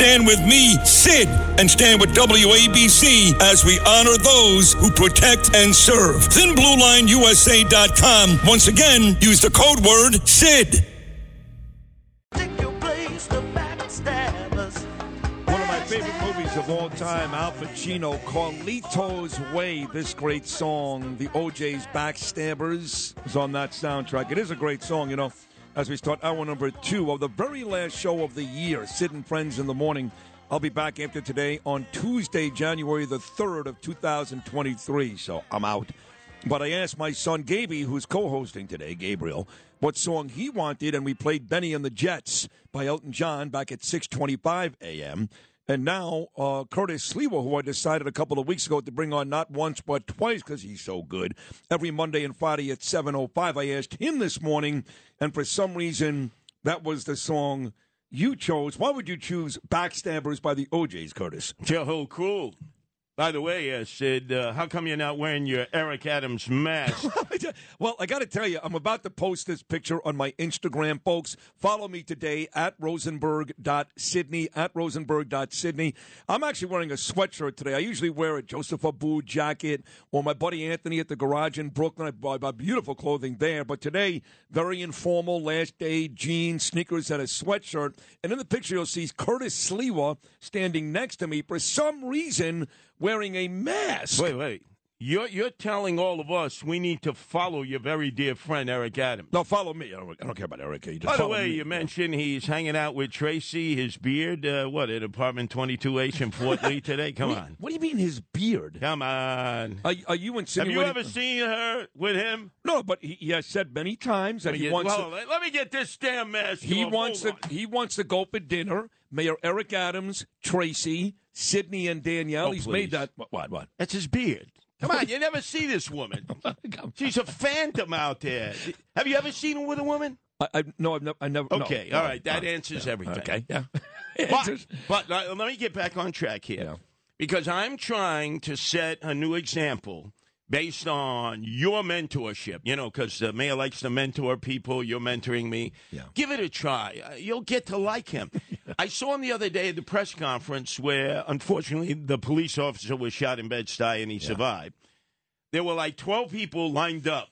Stand with me, Sid, and stand with WABC as we honor those who protect and serve. ThinBlueLineUSA.com. Once again, use the code word SID. One of my favorite movies of all time, Al Pacino, Carlito's Way. This great song, the O'Jays Backstabbers, is on that soundtrack. It is a great song, you know. As we start hour number two of the very last show of the year, Sid and Friends in the Morning. I'll be back after today on Tuesday, January the 3rd of 2023. So I'm out. But I asked my son Gaby, who's co-hosting today, Gabriel, what song he wanted, and we played Benny and the Jets by Elton John back at 6:25 a.m. And now uh, Curtis Sliwa, who I decided a couple of weeks ago to bring on not once but twice because he's so good, every Monday and Friday at 7:05. I asked him this morning, and for some reason that was the song you chose. Why would you choose "Backstabbers" by the O'Jays, Curtis? Crew. By the way, uh, Sid, uh, how come you're not wearing your Eric Adams mask? well, I got to tell you, I'm about to post this picture on my Instagram, folks. Follow me today at rosenberg.sydney, at rosenberg.sydney. I'm actually wearing a sweatshirt today. I usually wear a Joseph Abboud jacket or my buddy Anthony at the garage in Brooklyn. I buy, buy beautiful clothing there. But today, very informal, last day, jeans, sneakers, and a sweatshirt. And in the picture, you'll see Curtis Sliwa standing next to me for some reason wearing a mask. wait, wait. You're, you're telling all of us we need to follow your very dear friend, Eric Adams. No, follow me. I don't, I don't care about Eric. You just By the way, me. you mentioned he's hanging out with Tracy, his beard, uh, what, at apartment 22H in Fort Lee today? Come What do you- on. What do you mean his beard? Come on. Are, you are you Have insinuating? you ever seen her with him? No, but he, he has said many times that he Yeah, wants. well, to, let, me get this damn mask. he off. wants to. He wants to go for dinner. Mayor Eric Adams, Tracy, Sydney, and Danielle. Oh, He's please. made that. What? what? That's his beard. Come on, you never see this woman. She's a phantom out there. Have you ever seen her with a woman? I, I no, I've never. I never. Okay, no, all right, that no, answers everything. Okay, yeah. But, but let me get back on track here. Because I'm trying to set a new example based on your mentorship. You know, because the mayor likes to mentor people. You're mentoring me. Yeah. Give it a try. Uh, You'll get to like him. I saw him the other day at the press conference where, unfortunately, the police officer was shot in Bed-Stuy and he survived. There were like 12 people lined up.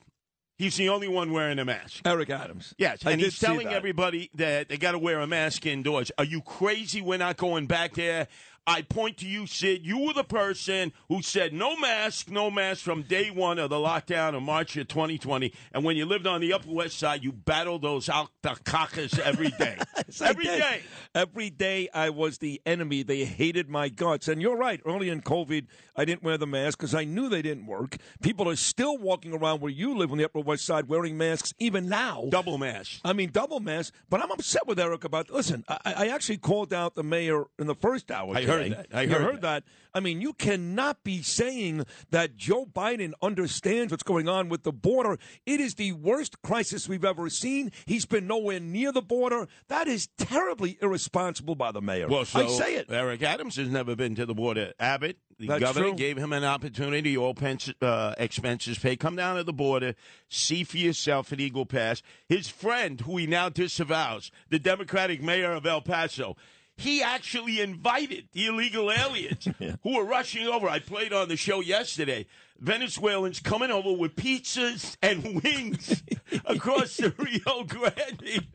He's the only one wearing a mask. Eric Adams. Yes, I and he's telling that. everybody that they got to wear a mask indoors. Are you crazy? We're not going back there. I point to you, Sid. You were the person who said no mask, no mask from day one of the lockdown of March of 2020. And when you lived on the Upper West Side, you battled those alpacas every day. Yes, every day. Every day I was the enemy. They hated my guts. And you're right. Early in COVID, I didn't wear the mask because I knew they didn't work. People are still walking around where you live on the Upper West Side wearing masks even now. Double mask. I mean, double mask. But I'm upset with Eric about. Listen, I, I actually called out the mayor in the first hour. I heard today. that. I You heard that. I mean, you cannot be saying that Joe Biden understands what's going on with the border. It is the worst crisis we've ever seen. He's been nowhere near the border. That is terribly irresponsible by the mayor. Well, so I say it. Eric Adams has never been to the border. Abbott, the That's governor, true. gave him an opportunity, all pens- uh, expenses paid. Come down to the border, see for yourself at Eagle Pass. His friend, who he now disavows, the Democratic mayor of El Paso, he actually invited the illegal aliens who were rushing over. I played on the show yesterday. Venezuelans coming over with pizzas and wings across the Rio Grande.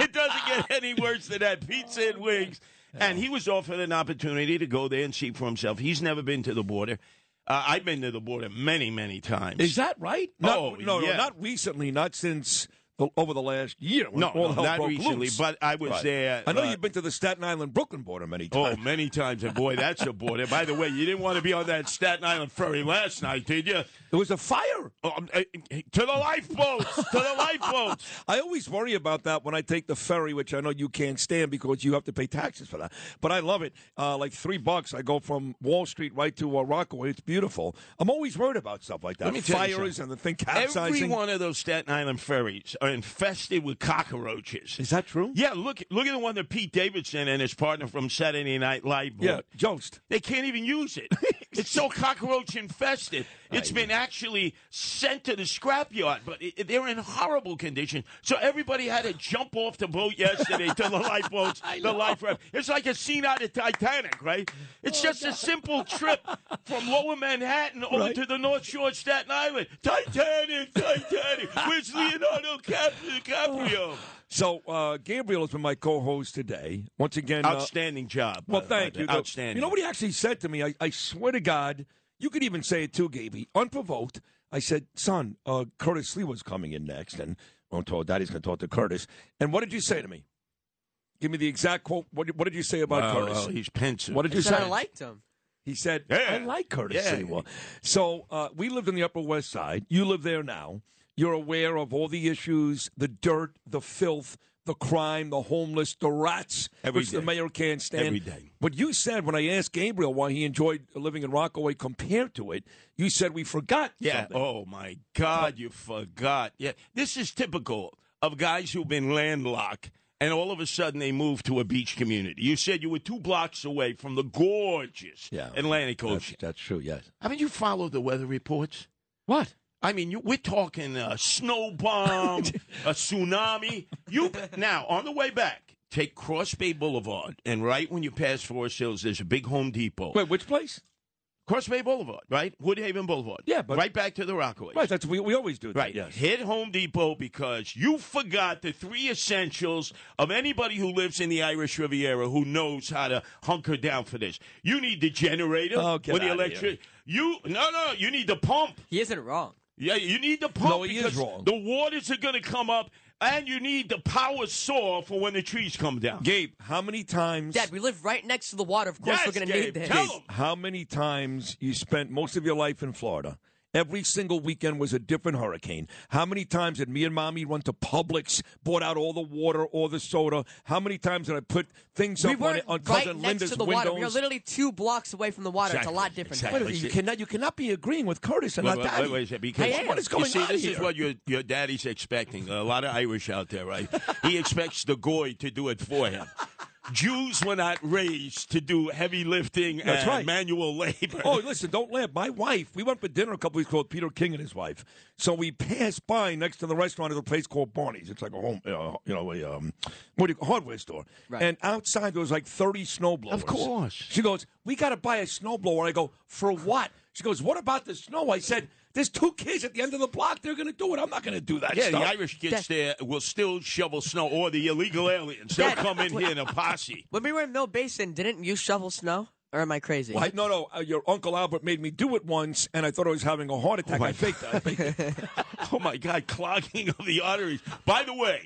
It doesn't get any worse than that pizza and wings. And he was offered an opportunity to go there and see for himself. He's never been to the border. Uh, I've been to the border many, many times. Is that right? Not, Oh, no, yeah. no, not recently. Not since over the last year. No, no, not recently, loose. but I was Right. there. I know uh, you've been to the Staten Island Brooklyn border many times. Oh, many times, and boy, that's a border. By the way, you didn't want to be on that Staten Island ferry last night, did you? There was a fire. Oh, um, eh, to the lifeboats, to the lifeboats. I always worry about that when I take the ferry, which I know you can't stand because you have to pay taxes for that. But I love it. Uh, like three bucks, I go from Wall Street right to uh, Rockaway. It's beautiful. I'm always worried about stuff like that. Let me tell you Fires something. and the thing capsizing. Every one of those Staten Island ferries are infested with cockroaches. Is that true? Yeah, look look at the one that Pete Davidson and his partner from Saturday Night Live bought. Yeah, Jost. They can't even use it. it's so cockroach infested. It's been actually sent to the scrapyard, but it, they're in horrible condition. So everybody had to jump off the boat yesterday to the lifeboats, the life raft. It's like a scene out of Titanic, right? It's Oh, just a simple trip from Lower Manhattan over Right. to the North Shore of Staten Island. Titanic, Titanic. Where's Leonardo Cap- DiCaprio? So uh, Gabriel has been my co-host today. Once again, uh, Outstanding job. Well, thank you. Outstanding. You know what he actually said to me? I, I swear to God, you could even say it too, Gaby. Unprovoked, I said, son, uh, Curtis Lee was coming in next. And I'm told Daddy's going to talk to Curtis. And what did you say to me? Give me the exact quote. What, did- what did you say about Well, Curtis? well, he's pensive. what did I you said say? I liked him. He said, Yeah. I like Curtis Yeah. Sewell. So uh, we lived in the Upper West Side. You live there now. You're aware of all the issues, the dirt, the filth, the crime, the homeless, the rats, Every which the mayor can't stand. Every day. But you said when I asked Gabriel why he enjoyed living in Rockaway compared to it, you said we forgot Yeah. something. Oh my God, you forgot. Yeah. This is typical of guys who've been landlocked and all of a sudden they move to a beach community. You said you were two blocks away from the gorgeous Yeah. Atlantic That's, Ocean. that's true, yes. Haven't you followed the weather reports? What? I mean, you, we're talking a snow bomb, a tsunami. You now on the way back, take Cross Bay Boulevard, and right when you pass Forest Hills, there's a big Home Depot. Wait, which place? Cross Bay Boulevard, right? Woodhaven Boulevard. Yeah, but- right back to the Rockaway. Right, that's we, we always do that. Right. Yes. Hit Home Depot because you forgot the three essentials of anybody who lives in the Irish Riviera who knows how to hunker down for this. You need the generator Oh, get with the outta electric. You no no. You need the pump. He isn't wrong. Yeah, you need the pump No, he is because wrong. the waters are going to come up, and you need the power saw for when the trees come down. Gabe, how many times? Dad, we live right next to the water. Of course, Yes, we're going to need this. tell him. How many times you spent most of your life in Florida? Every single weekend was a different hurricane. How many times did me and mommy run to Publix, bought out all the water, all the soda? How many times did I put things We up on, weren't on right cousin next to the windows? water. We are literally two blocks away from the water. Exactly, It's a lot different. exactly. Wait, you cannot you cannot be agreeing with Curtis and Wait, not Daddy. wait, wait a second, because I. What is going you see, on this here? is what your your daddy's expecting. A lot of Irish out there, right? he expects the goy to do it for him. Jews were not raised to do heavy lifting That's and right. manual labor. Oh, listen, don't laugh. My wife, we went for dinner a couple weeks ago with Peter King and his wife. So we passed by next to the restaurant at a place called Barney's. It's like a home, uh, you know, a um, what do you, hardware store. Right. And outside there was like 30 snowblowers. Of course. She goes, we got to buy a snowblower. I go, for what? She goes, what about the snow? I said, there's two kids at the end of the block. They're going to do it. I'm not going to do that Yeah, stuff. the Irish kids there will still shovel snow, or the illegal aliens. They'll Dad, come in here in a posse. When we were in Mill Basin, didn't you shovel snow? Or am I crazy? Well, I- no, no. Uh, your Uncle Albert made me do it once, and I thought I was having a heart attack. my I faked it. I faked it. Oh my God, clogging of the arteries. By the way,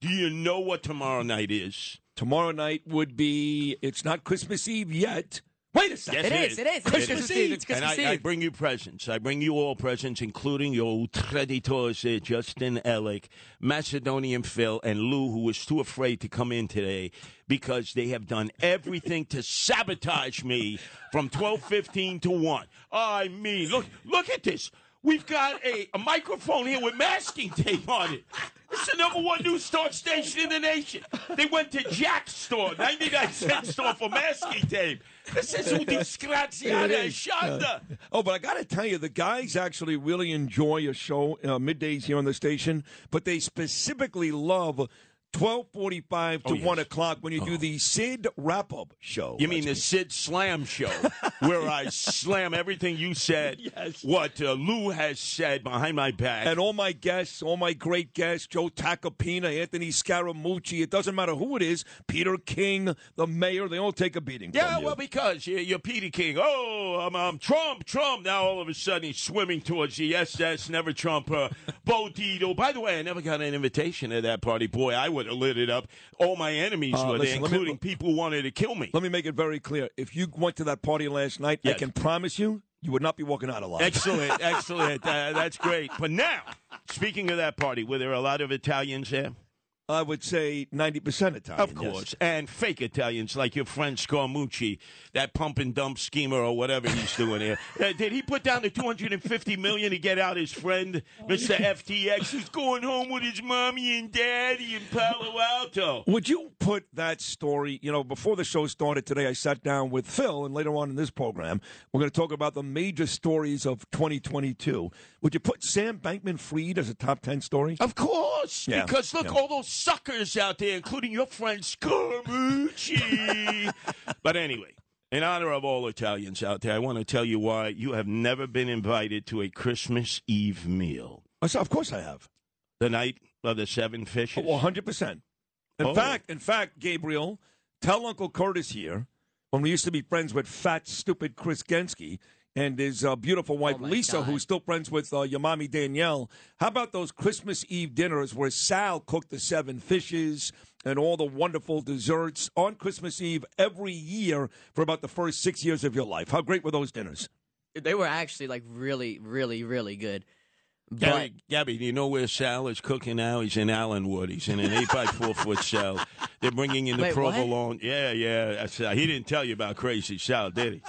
do you know what tomorrow night is? Tomorrow night would be, it's not Christmas Eve yet. Wait a second. Yes, It it is, is. it is. Christmas Christmas Eve. Eve. It's and Christmas I, I Eve. bring you presents. I bring you all presents, including your traditors, uh, Justin Ellick, Macedonian Phil, and Lou, who was too afraid to come in today because they have done everything to sabotage me from twelve fifteen to one. I mean, look, look at this. We've got a, a microphone here with masking tape on it. It's the number one news talk station in the nation. They went to Jack's store, 99 cent store for masking tape. This is disgraziata shanda. Oh, but I got to tell you, the guys actually really enjoy a show uh, middays here on the station, but they specifically love twelve forty-five to Oh, yes. one o'clock when you do the Sid wrap-up show. You mean the Sid Slam show, where I slam everything you said, Yes. what uh, Lou has said behind my back. And all my guests, all my great guests, Joe Tacopina, Anthony Scaramucci, it doesn't matter who it is, Peter King, the mayor, they all take a beating. yeah, from you. well, because you're, you're Peter King. Oh, I'm, I'm Trump, Trump. Now all of a sudden he's swimming towards the SS, never Trump. Uh, Bo. By the way, I never got an invitation to that party. Boy, I would have lit it up. All my enemies Uh, were listen, there, let me- including people who wanted to kill me. Let me make it very clear. If you went to that party last night, I can promise you, you would not be walking out alive. Excellent, excellent. Uh, that's great. But now, speaking of that party, were there a lot of Italians there? I would say 90% Italian. Of course. And fake Italians like your friend Scaramucci, that pump and dump schemer or whatever he's doing here. Uh, did he put down the 250 million to get out his friend, Mr. FTX, who's going home with his mommy and daddy in Palo Alto? Would you put that story, you know, before the show started today, I sat down with Phil, and later on in this program, we're going to talk about the major stories of 2022. Would you put Sam Bankman Fried as a top 10 story? Of course, Yeah, because look, yeah. all those suckers out there, including your friend Scaramucci. but anyway, in honor of all Italians out there, I want to tell you why you have never been invited to a Christmas Eve meal. I said, of course I have. The night of the seven fishes. Well, 100%. In Oh. fact, in fact, Gabriel, tell Uncle Curtis here, when we used to be friends with fat, stupid Chris Gensky and his uh, beautiful wife Oh, Lisa, God. who's still friends with uh, your mommy Danielle. How about those Christmas Eve dinners where Sal cooked the seven fishes and all the wonderful desserts on Christmas Eve every year for about the first six years of your life? How great were those dinners? They were actually like really, really, really good. But Gabby, Gabby, do you know where Sal is cooking now? He's in Allenwood. He's in an eight by four foot cell. They're bringing in the Wait, what? provolone. Yeah, yeah. That's, uh, he didn't tell you about Crazy Sal, did he?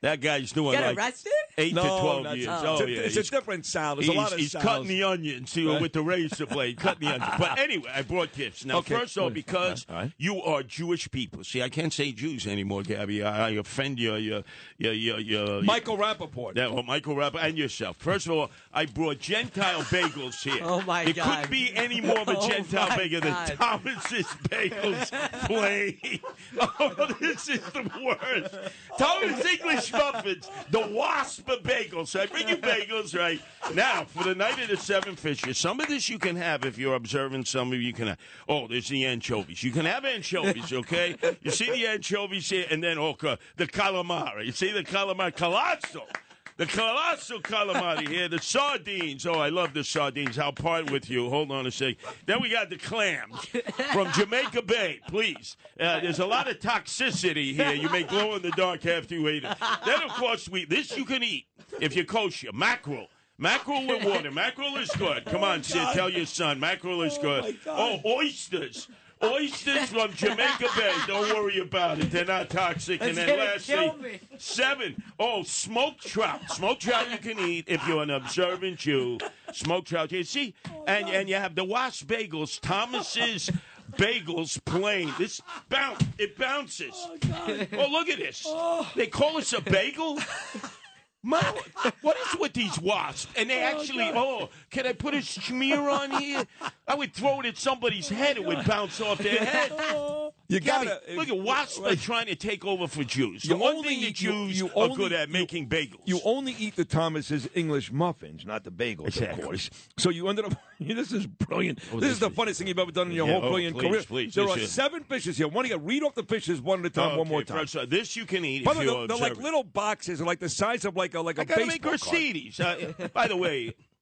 That guy's doing get like arrested? eight to twelve that's- years. it's, Oh, a, yeah, it's he's- a different Sal. There's he's, a lot of he's Sals. cutting the onions you know, with the razor blade, cutting the onions. But anyway, I brought gifts. Now, Okay. first off, because All right. you are Jewish people. See, I can't say Jews anymore, Gabby. I, I offend your your your your, your Michael Rapaport. Yeah, well, Michael Rapper and yourself. First of all, I brought Gentile bagels here. Oh, my There God. It couldn't be any more of a Oh, Gentile my bagel God. than Thomas's Bagels plain. Oh, this is the worst. Thomas English muffins, the wasp of bagels. So I bring you bagels, right? Now, for the night of the seven fishes, some of this you can have if you're observing some of you can have. Oh, there's the anchovies. You can have anchovies, okay? You see the anchovies here, and then, oh, okay, the calamari. You see the calamari? Colossal. The colossal calamari here, the sardines. Oh, I love the sardines. I'll part with you. Hold on a sec. Then we got the clams from Jamaica Bay. Please, uh, there's a lot of toxicity here. You may glow in the dark after you eat it. Then, of course, we this you can eat if you're kosher. Mackerel. Mackerel with water. Mackerel is good. Come on, Sid. Tell your son. Mackerel is good. Oh, oysters. Oysters from Jamaica Bay. Don't worry about it. They're not toxic. And then lastly. Seven. Oh, smoked trout. Smoked trout you can eat if you're an observant Jew. Smoked trout. You see, and and you have the wasp bagels. Thomas's bagels plain. This bounce. It bounces. Oh, look at this. They call us a bagel. What is with these wasps? And they oh, actually, oh, can I put a smear on here? I would throw it at somebody's head, it would bounce off their head. Oh. You Gabby, gotta look at wasps are trying to take over for Jews. The You one only thing the you- Jews you are only- good at you- making bagels. You only eat the Thomas's English muffins, not the bagels, Exactly. of course. So you ended up. this is brilliant. this, this is the funniest thing you've ever done in your Yeah, whole oh, brilliant please, career. please, there are is- seven fishes here. One, of you read off the fishes one at a time, one Okay, more time. first, uh, this you can eat By the way, you're they're like little boxes, they're like the size of like a like a I gotta make. Mercedes. Uh, by the way,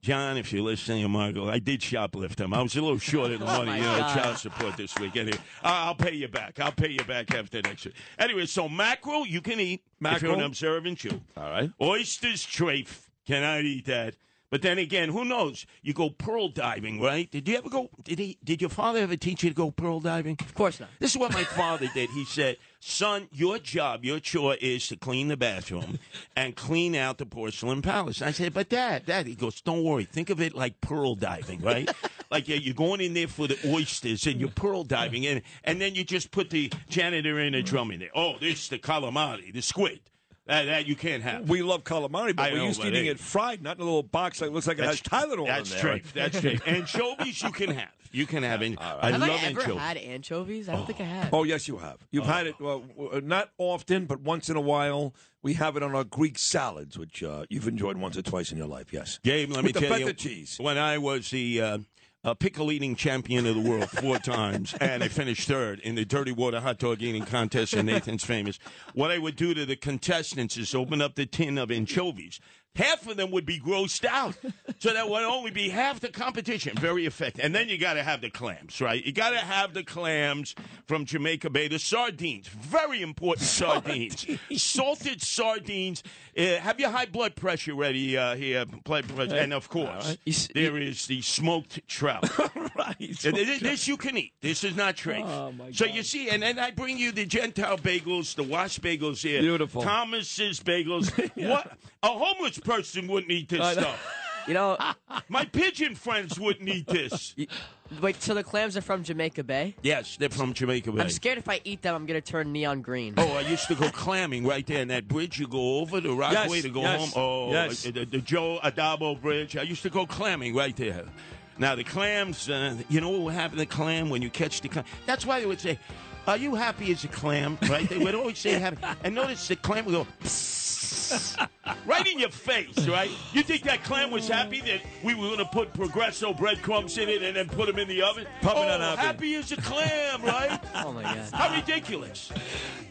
John, if you're listening, Margot, I did shoplift him. I was a little short of the oh money, my you know, child support this week. Anyway, I'll pay you back. I'll pay you back after next week. Anyway, so mackerel you can eat if you're an Mackerel? observant Jew. All right. Oysters, trafe. Cannot eat that. But then again, who knows? You go pearl diving, right? Did you ever go? Did he? Did your father ever teach you to go pearl diving? Of course not. This is what my father did. He said, "Son, your job, your chore is to clean the bathroom and clean out the porcelain palace." I said, "But Dad, Dad," he goes, "Don't worry. Think of it like pearl diving, right? like yeah, you're going in there for the oysters and you're pearl diving, and and then you just put the janitor in a drum in there. Oh, this is the calamari, the squid." That, that you can't have. We love calamari, but I we're know, used to eating hey. it fried, not in a little box that looks like it has Tylenol That's in there. true. That's true. Anchovies you can have. You can have. And I Have love I ever anchovies. had anchovies? I don't think I have. Oh yes, you have. You've had it well, not often, but once in a while. We have it on our Greek salads, which uh, you've enjoyed once or twice in your life. Yes, Gabe, let With me the tell feta you, cheese. when I was the uh, uh, pickle eating champion of the world four times, and I finished third in the dirty water hot dog eating contest in Nathan's Famous, what I would do to the contestants is open up the tin of anchovies. Half of them would be grossed out, so that would only be half the competition. Very effective. And then you got to have the clams, right? You got to have the clams from Jamaica Bay. The sardines, very important sardines. Salted sardines. Uh, have your high blood pressure ready uh, here, blood pressure. and of course, You s- there is the smoked trout. right. Th- This you can eat. This is not trace. Oh, so God. you see, and then I bring you the Gentile bagels, the wash bagels here. Beautiful. Thomas's bagels. What? A homeless person wouldn't eat this stuff. You know, My pigeon friends wouldn't eat this. wait. So the clams are from Jamaica Bay. Yes, they're from Jamaica Bay. I'm scared if I eat them, I'm gonna turn neon green. Oh, I used to go clamming right there in that bridge. You go over the Rockaway Yes, to go yes, home. Oh, yes. the, the Joe Addabbo Bridge. I used to go clamming right there. Now the clams, uh, you know what will happen to the clam when you catch the clam? That's why they would say, "Are you happy as a clam?" Right? They would always say happy. And notice the clam would go. right in your face, right? You think that clam was happy that we were going to put Progresso breadcrumbs in it and then put them in the oven? Probably oh, not happy. as a clam, right? Oh my god. How ridiculous!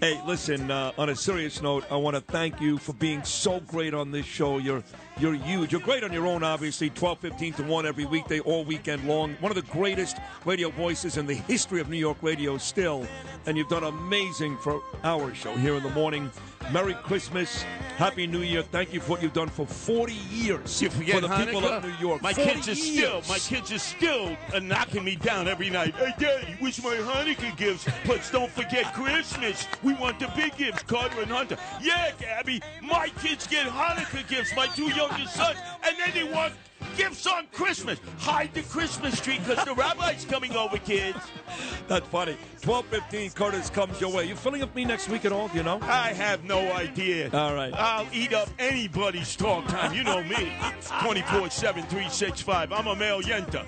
Hey, listen. Uh, on a serious note, I want to thank you for being so great on this show. You're you're huge. You're great on your own, obviously. 12, 15 to one every weekday, all weekend long. One of the greatest radio voices in the history of New York radio, still. And you've done amazing for our show here in the morning. Merry Christmas, Happy New Year. Thank you for what you've done for 40 years You for the people of New York. My 40 kids are years. still, my kids are still uh, knocking me down every night. Hey, Daddy, wish my Hanukkah gifts? But don't forget Christmas. We want the big gifts, Carter and Hunter. Yeah, Gabby, my kids get Hanukkah gifts, my two youngest sons, and then they want gifts on Christmas. Hide the Christmas tree because the rabbi's coming over, kids. That's funny. 12:15. Curtis comes your way. You filling up me next week at all? Do you know? I have no idea. All right. I'll eat up anybody's talk time. You know me. 24 7, 365. I'm a male yenta.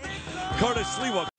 Curtis Sliwa.